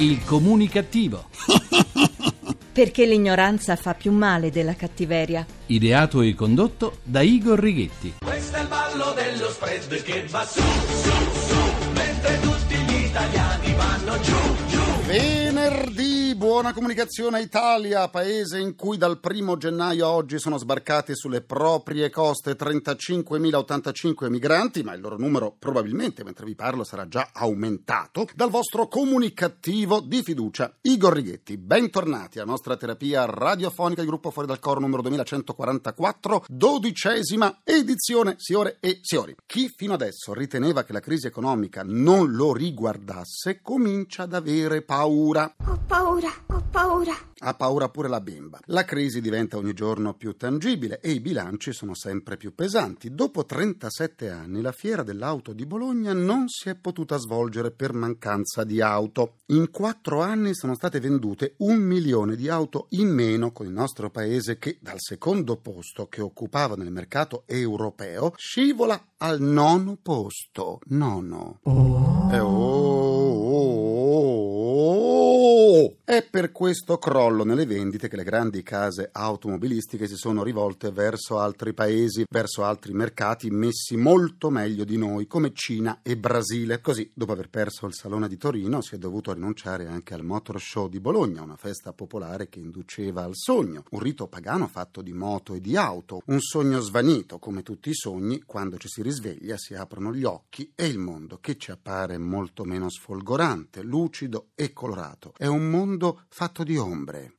Il comunicativo. Perché l'ignoranza fa più male della cattiveria. Ideato e condotto da Igor Righetti. Questo è il ballo dello spread che va su, su, su, mentre tutti gli italiani vanno giù, giù. Venerdì, buona comunicazione Italia, paese in cui dal primo gennaio a oggi sono sbarcati sulle proprie coste 35.085 migranti, ma il loro numero probabilmente, mentre vi parlo, sarà già aumentato, dal vostro comunicativo di fiducia. Igor Righetti, bentornati alla nostra terapia radiofonica di Gruppo Fuori dal Coro numero 2144, dodicesima edizione, signore e signori. Chi fino adesso riteneva che la crisi economica non lo riguardasse, comincia ad avere paura. Ho paura, ho paura. Ha paura pure la bimba. La crisi diventa ogni giorno più tangibile e i bilanci sono sempre più pesanti. Dopo 37 anni la fiera dell'auto di Bologna non si è potuta svolgere per mancanza di auto. In quattro anni sono state vendute un milione di auto in meno con il nostro paese che dal secondo posto che occupava nel mercato europeo scivola al nono posto. Nono. Eh, oh, oh, È per questo crollo nelle vendite che le grandi case automobilistiche si sono rivolte verso altri paesi, verso altri mercati messi molto meglio di noi, come Cina e Brasile. Così, dopo aver perso il Salone di Torino, si è dovuto rinunciare anche al Motor Show di Bologna, una festa popolare che induceva al sogno, un rito pagano fatto di moto e di auto, un sogno svanito, come tutti i sogni, quando ci si risveglia si aprono gli occhi e il mondo che ci appare molto meno sfolgorante, lucido e colorato. È un mondo fatto di ombre.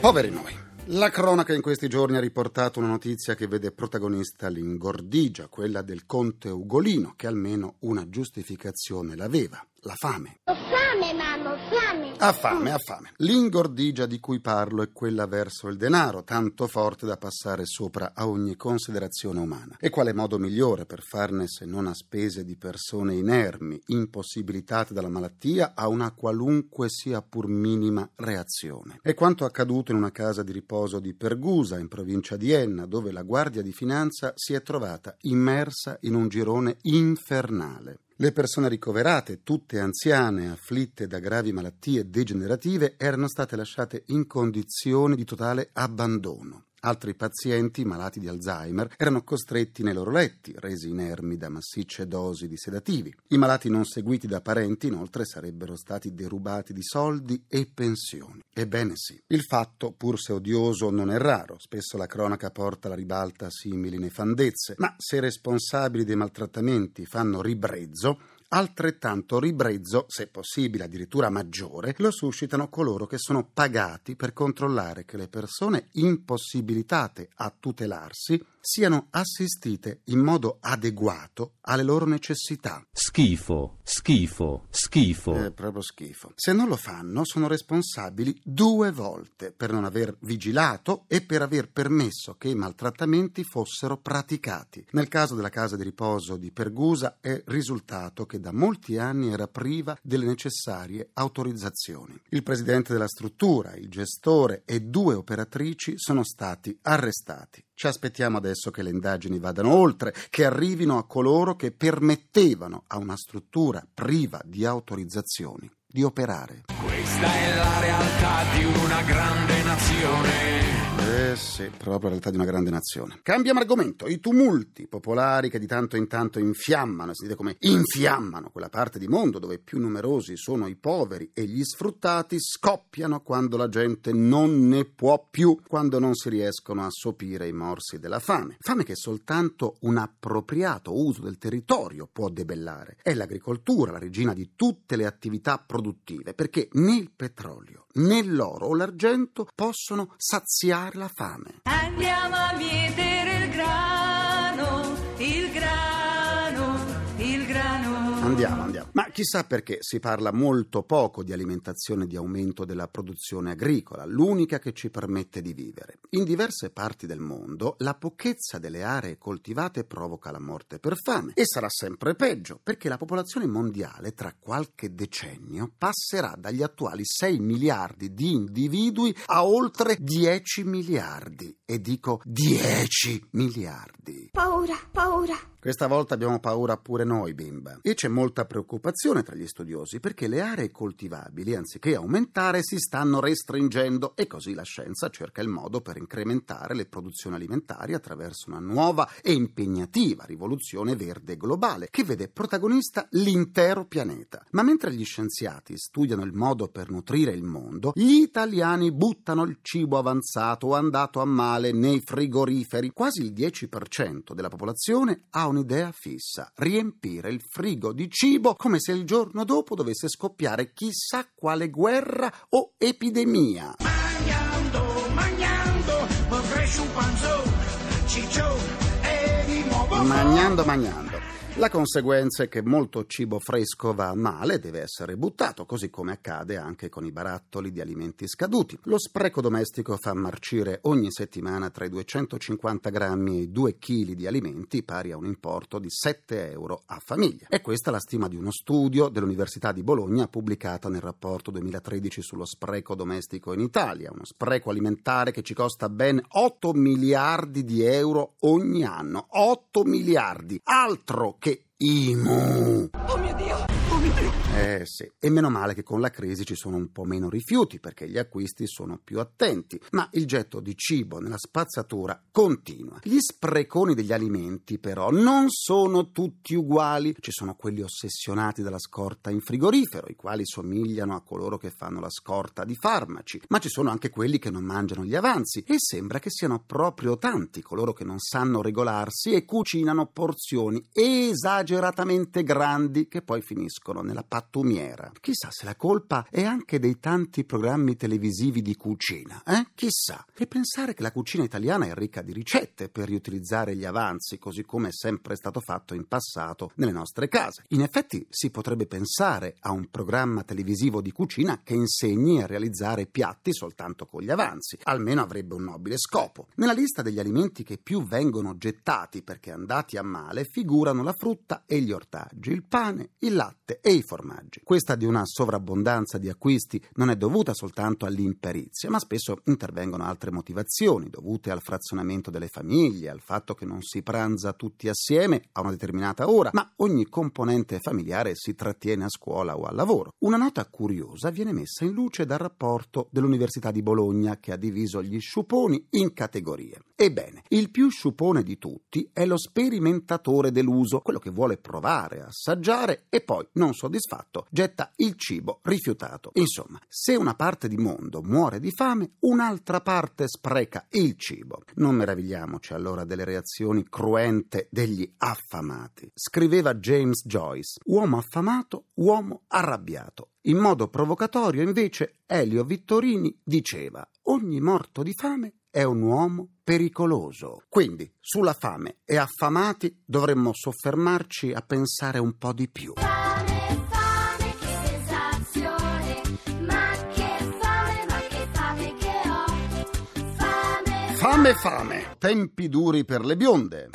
Poveri noi. La cronaca in questi giorni ha riportato una notizia che vede protagonista l'ingordigia, quella del conte Ugolino, che almeno una giustificazione l'aveva, la fame. Ho fame, mamma, ho fame. Ha fame, ha fame. L'ingordigia di cui parlo è quella verso il denaro, tanto forte da passare sopra a ogni considerazione umana. E quale modo migliore per farne se non a spese di persone inermi, impossibilitate dalla malattia, a una qualunque sia pur minima reazione? È quanto accaduto in una casa di riposo di Pergusa, in provincia di Enna, dove la Guardia di Finanza si è trovata immersa in un girone infernale. Le persone ricoverate, tutte anziane, afflitte da gravi malattie degenerative, erano state lasciate in condizioni di totale abbandono. Altri pazienti malati di Alzheimer erano costretti nei loro letti, resi inermi da massicce dosi di sedativi. I malati non seguiti da parenti, inoltre, sarebbero stati derubati di soldi e pensioni. Ebbene sì, il fatto, pur se odioso, non è raro. Spesso la cronaca porta alla ribalta simili nefandezze, ma se i responsabili dei maltrattamenti fanno ribrezzo, altrettanto ribrezzo, se possibile addirittura maggiore, lo suscitano coloro che sono pagati per controllare che le persone impossibilitate a tutelarsi siano assistite in modo adeguato alle loro necessità. Schifo, schifo, schifo. È proprio schifo. Se non lo fanno, sono responsabili due volte per non aver vigilato e per aver permesso che i maltrattamenti fossero praticati. Nel caso della casa di riposo di Pergusa è risultato che da molti anni era priva delle necessarie autorizzazioni. Il presidente della struttura, il gestore e due operatrici sono stati arrestati. Ci aspettiamo adesso che le indagini vadano oltre, che arrivino a coloro che permettevano a una struttura priva di autorizzazioni di operare. Questa è la realtà di una grande nazione. Eh sì, proprio la realtà di una grande nazione. Cambiamo argomento. I tumulti popolari che di tanto in tanto infiammano, vede come infiammano quella parte di mondo dove più numerosi sono i poveri e gli sfruttati, scoppiano quando la gente non ne può più, quando non si riescono a sopire i morsi della fame. Fame che soltanto un appropriato uso del territorio può debellare. È l'agricoltura la regina di tutte le attività produttive, perché né il petrolio né l'oro o l'argento possono saziare la fame. Andiamo a mietere il grano, il grano, il grano. Andiamo, andiamo. Ma chissà perché si parla molto poco di alimentazione e di aumento della produzione agricola, l'unica che ci permette di vivere. In diverse parti del mondo la pochezza delle aree coltivate provoca la morte per fame e sarà sempre peggio perché la popolazione mondiale tra qualche decennio passerà dagli attuali 6 miliardi di individui a oltre 10 miliardi. E dico 10 miliardi. Paura, paura. Questa volta abbiamo paura pure noi, bimba. E c'è molta preoccupazione tra gli studiosi perché le aree coltivabili, anziché aumentare, si stanno restringendo e così la scienza cerca il modo per incrementare le produzioni alimentari attraverso una nuova e impegnativa rivoluzione verde globale che vede protagonista l'intero pianeta. Ma mentre gli scienziati studiano il modo per nutrire il mondo, gli italiani buttano il cibo avanzato o andato a male nei frigoriferi. Quasi il 10% della popolazione ha un'idea fissa, riempire il frigo di cibo come se il giorno dopo dovesse scoppiare chissà quale guerra o epidemia. Mangiando, mangiando, mi cresce un panzone, ciccione e di nuovo Magnando, magnando. La conseguenza è che molto cibo fresco va male e deve essere buttato, così come accade anche con i barattoli di alimenti scaduti. Lo spreco domestico fa marcire ogni settimana tra i 250 grammi e i 2 kg di alimenti, pari a un importo di 7 euro a famiglia. E questa è la stima di uno studio dell'Università di Bologna pubblicata nel rapporto 2013 sullo spreco domestico in Italia, uno spreco alimentare che ci costa ben 8 miliardi di euro ogni anno. 8 miliardi! Altro che que Imu. Eh sì, e meno male che con la crisi ci sono un po' meno rifiuti perché gli acquisti sono più attenti, ma il getto di cibo nella spazzatura continua. Gli spreconi degli alimenti però non sono tutti uguali, ci sono quelli ossessionati dalla scorta in frigorifero, i quali somigliano a coloro che fanno la scorta di farmaci, ma ci sono anche quelli che non mangiano gli avanzi. E sembra che siano proprio tanti coloro che non sanno regolarsi e cucinano porzioni esageratamente grandi che poi finiscono nella pattumiera. Chissà se la colpa è anche dei tanti programmi televisivi di cucina, eh? Chissà. E pensare che la cucina italiana è ricca di ricette per riutilizzare gli avanzi, così come è sempre stato fatto in passato nelle nostre case. In effetti si potrebbe pensare a un programma televisivo di cucina che insegni a realizzare piatti soltanto con gli avanzi. Almeno avrebbe un nobile scopo. Nella lista degli alimenti che più vengono gettati perché andati a male figurano la frutta e gli ortaggi, il pane, il latte e i formaggi. Questa di una sovrabbondanza di acquisti non è dovuta soltanto all'imperizia, ma spesso intervengono altre motivazioni dovute al frazionamento delle famiglie, al fatto che non si pranza tutti assieme a una determinata ora, ma ogni componente familiare si trattiene a scuola o al lavoro. Una nota curiosa viene messa in luce dal rapporto dell'Università di Bologna che ha diviso gli sciuponi in categorie. Ebbene, il più sciupone di tutti è lo sperimentatore dell'uso, quello che vuole provare, assaggiare e poi, non soddisfatto, getta il cibo rifiutato. Insomma, se una parte di mondo muore di fame, un'altra parte spreca il cibo. Non meravigliamoci allora delle reazioni cruente degli affamati. Scriveva James Joyce, uomo affamato, uomo arrabbiato. In modo provocatorio, invece, Elio Vittorini diceva: Ogni morto di fame è un uomo pericoloso. Quindi, sulla fame e affamati dovremmo soffermarci a pensare un po' di più. Fame, fame, che sensazione. Ma che fame, ma che fame che ho. Fame, Fame, fame, tempi duri per le bionde.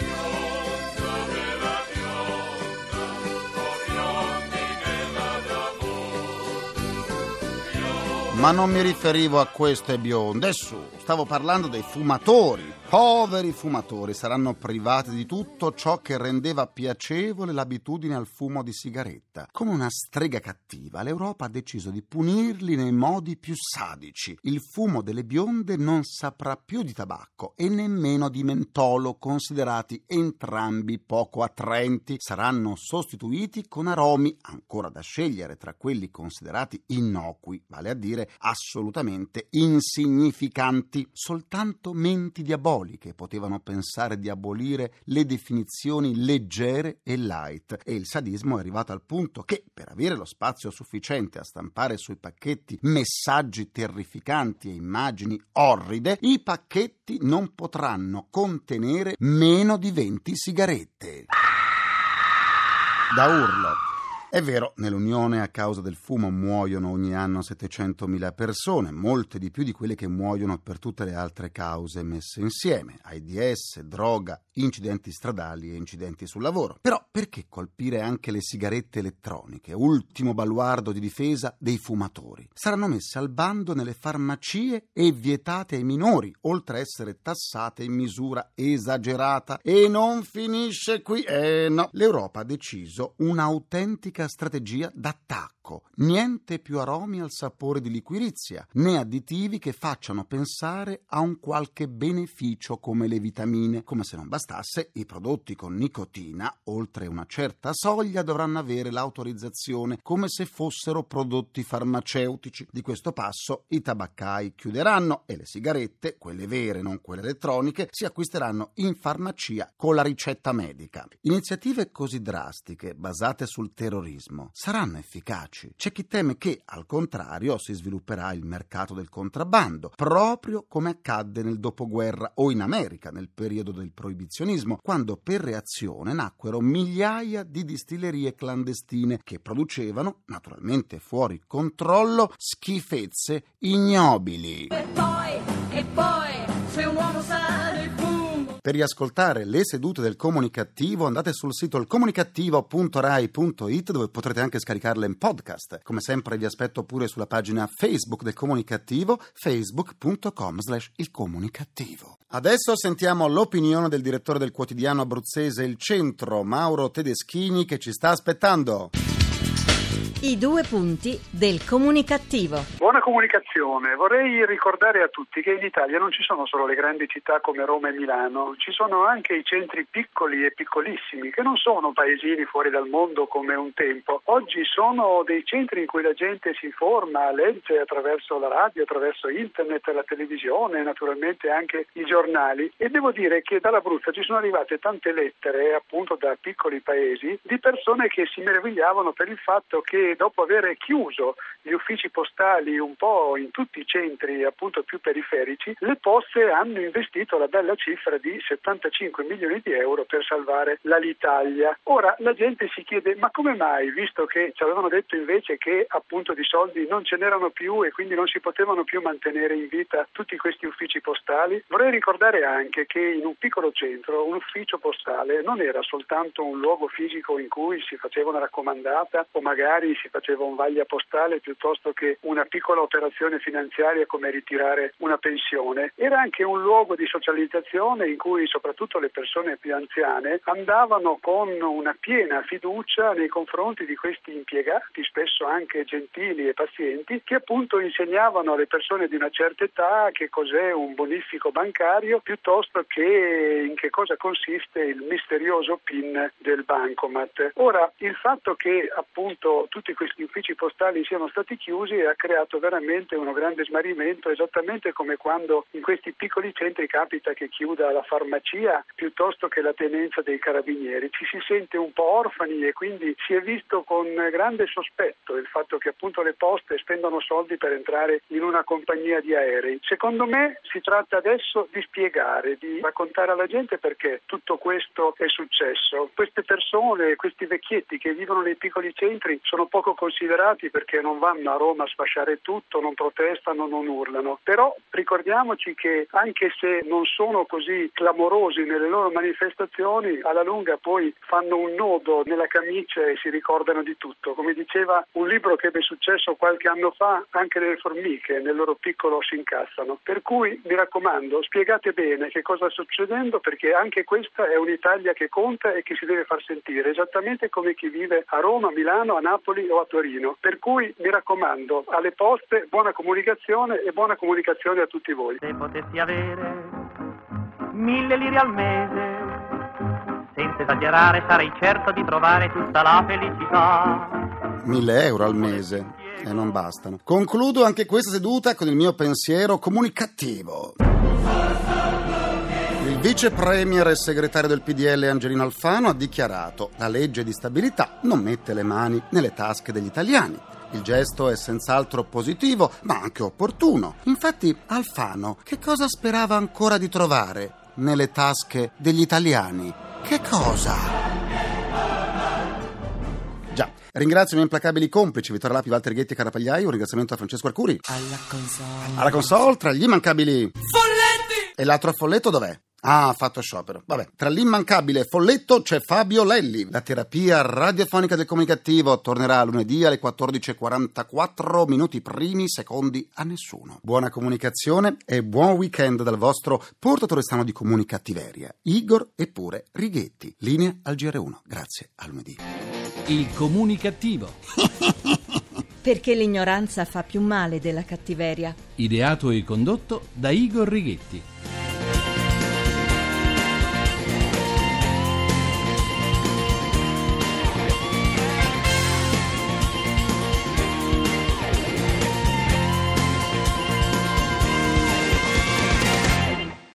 Ma non mi riferivo a queste bionde, su, stavo parlando dei fumatori. Poveri fumatori saranno privati di tutto ciò che rendeva piacevole l'abitudine al fumo di sigaretta. Come una strega cattiva, l'Europa ha deciso di punirli nei modi più sadici. Il fumo delle bionde non saprà più di tabacco e nemmeno di mentolo, considerati entrambi poco attraenti. Saranno sostituiti con aromi ancora da scegliere tra quelli considerati innocui, vale a dire assolutamente insignificanti. Soltanto menti diaboliche potevano pensare di abolire le definizioni leggere e light e il sadismo è arrivato al punto che per avere lo spazio sufficiente a stampare sui pacchetti messaggi terrificanti e immagini orride, i pacchetti non potranno contenere meno di 20 sigarette. Da urlo. È vero, nell'Unione a causa del fumo muoiono ogni anno 700.000 persone, molte di più di quelle che muoiono per tutte le altre cause messe insieme, AIDS, droga, incidenti stradali e incidenti sul lavoro. Però perché colpire anche le sigarette elettroniche, ultimo baluardo di difesa dei fumatori? Saranno messe al bando nelle farmacie e vietate ai minori, oltre a essere tassate in misura esagerata. E non finisce qui. Eh no, l'Europa ha deciso un'autentica strategia d'attacco. Niente più aromi al sapore di liquirizia, né additivi che facciano pensare a un qualche beneficio come le vitamine. Come se non bastasse, i prodotti con nicotina, oltre una certa soglia, dovranno avere l'autorizzazione come se fossero prodotti farmaceutici. Di questo passo i tabaccai chiuderanno e le sigarette, quelle vere, non quelle elettroniche, si acquisteranno in farmacia con la ricetta medica. Iniziative così drastiche, basate sul terrorismo, saranno efficaci? C'è chi teme che, al contrario, si svilupperà il mercato del contrabbando, proprio come accadde nel dopoguerra o in America nel periodo del proibizionismo, quando per reazione nacquero migliaia di distillerie clandestine che producevano, naturalmente fuori controllo, schifezze ignobili. E poi, e poi, se un uomo sa del fumo. Per riascoltare le sedute del Comunicativo andate sul sito ilcomunicativo.rai.it dove potrete anche scaricarle in podcast. Come sempre vi aspetto pure sulla pagina Facebook del Comunicativo facebook.com slash ilcomunicativo. Adesso sentiamo l'opinione del direttore del quotidiano abruzzese Il Centro, Mauro Tedeschini, che ci sta aspettando. I due punti del comunicativo. Buona comunicazione. Vorrei ricordare a tutti che in Italia non ci sono solo le grandi città come Roma e Milano, ci sono anche i centri piccoli e piccolissimi che non sono paesini fuori dal mondo come un tempo. Oggi sono dei centri in cui la gente si informa, legge attraverso la radio, attraverso internet, la televisione, naturalmente anche i giornali e devo dire che dall'Abruzzo ci sono arrivate tante lettere appunto da piccoli paesi di persone che si meravigliavano per il fatto che dopo aver chiuso gli uffici postali un po' in tutti i centri appunto più periferici, le poste hanno investito la bella cifra di 75 milioni di euro per salvare l'Alitalia. Ora la gente si chiede ma come mai, visto che ci avevano detto invece che appunto di soldi non ce n'erano più e quindi non si potevano più mantenere in vita tutti questi uffici postali? Vorrei ricordare anche che in un piccolo centro un ufficio postale non era soltanto un luogo fisico in cui si faceva una raccomandata o magari si faceva un vaglia postale piuttosto che una piccola operazione finanziaria come ritirare una pensione. Era anche un luogo di socializzazione in cui soprattutto le persone più anziane andavano con una piena fiducia nei confronti di questi impiegati, spesso anche gentili e pazienti, che appunto insegnavano alle persone di una certa età che cos'è un bonifico bancario piuttosto che in che cosa consiste il misterioso PIN del bancomat. Ora, il fatto che appunto tutti questi uffici postali siano stati chiusi ha creato veramente uno grande smarrimento, esattamente come quando in questi piccoli centri capita che chiuda la farmacia piuttosto che la tenenza dei carabinieri. Ci si sente un po' orfani e quindi si è visto con grande sospetto il fatto che appunto le poste spendono soldi per entrare in una compagnia di aerei. Secondo me si tratta adesso di spiegare, di raccontare alla gente perché tutto questo è successo. Queste persone, questi vecchietti che vivono nei piccoli centri sono poco considerati perché non vanno a Roma a sfasciare tutto, non protestano, non urlano. Però ricordiamoci che anche se non sono così clamorosi nelle loro manifestazioni, alla lunga poi fanno un nodo nella camicia e si ricordano di tutto. Come diceva un libro che ebbe successo qualche anno fa, anche le formiche nel loro piccolo si incassano. Per cui mi raccomando, spiegate bene che cosa sta succedendo perché anche questa è un'Italia che conta e che si deve far sentire, esattamente come chi vive a Roma, Milano, a Napoli o a Torino. Per cui mi raccomando, alle poste buona comunicazione e buona comunicazione a tutti voi. Se potessi avere mille lire al mese, senza esagerare sarei certo di trovare tutta la felicità. 1000 euro al mese e non bastano. Concludo anche questa seduta con il mio pensiero comunicativo. Il vice premier e segretario del PDL Angelino Alfano ha dichiarato la legge di stabilità non mette le mani nelle tasche degli italiani. Il gesto è senz'altro positivo, ma anche opportuno. Infatti, Alfano che cosa sperava ancora di trovare nelle tasche degli italiani? Che cosa? Già, Ringrazio i miei implacabili complici Vittorio Lapi, Walter Ghetti e Carapagliai. Un ringraziamento a Francesco Arcuri. Alla console. Alla console, tra gli immancabili. Folletti! E l'altro folletto dov'è? Ah, ha fatto sciopero. Vabbè, tra l'immancabile folletto c'è Fabio Lelli. La terapia radiofonica del comunicativo tornerà lunedì alle 14.44 minuti primi secondi a nessuno. Buona comunicazione e buon weekend dal vostro portatore strano di comunicattiveria, Igor eppure Righetti. Linea al GR1. Grazie, a lunedì. Il comunicativo. Perché l'ignoranza fa più male della cattiveria. Ideato e condotto da Igor Righetti.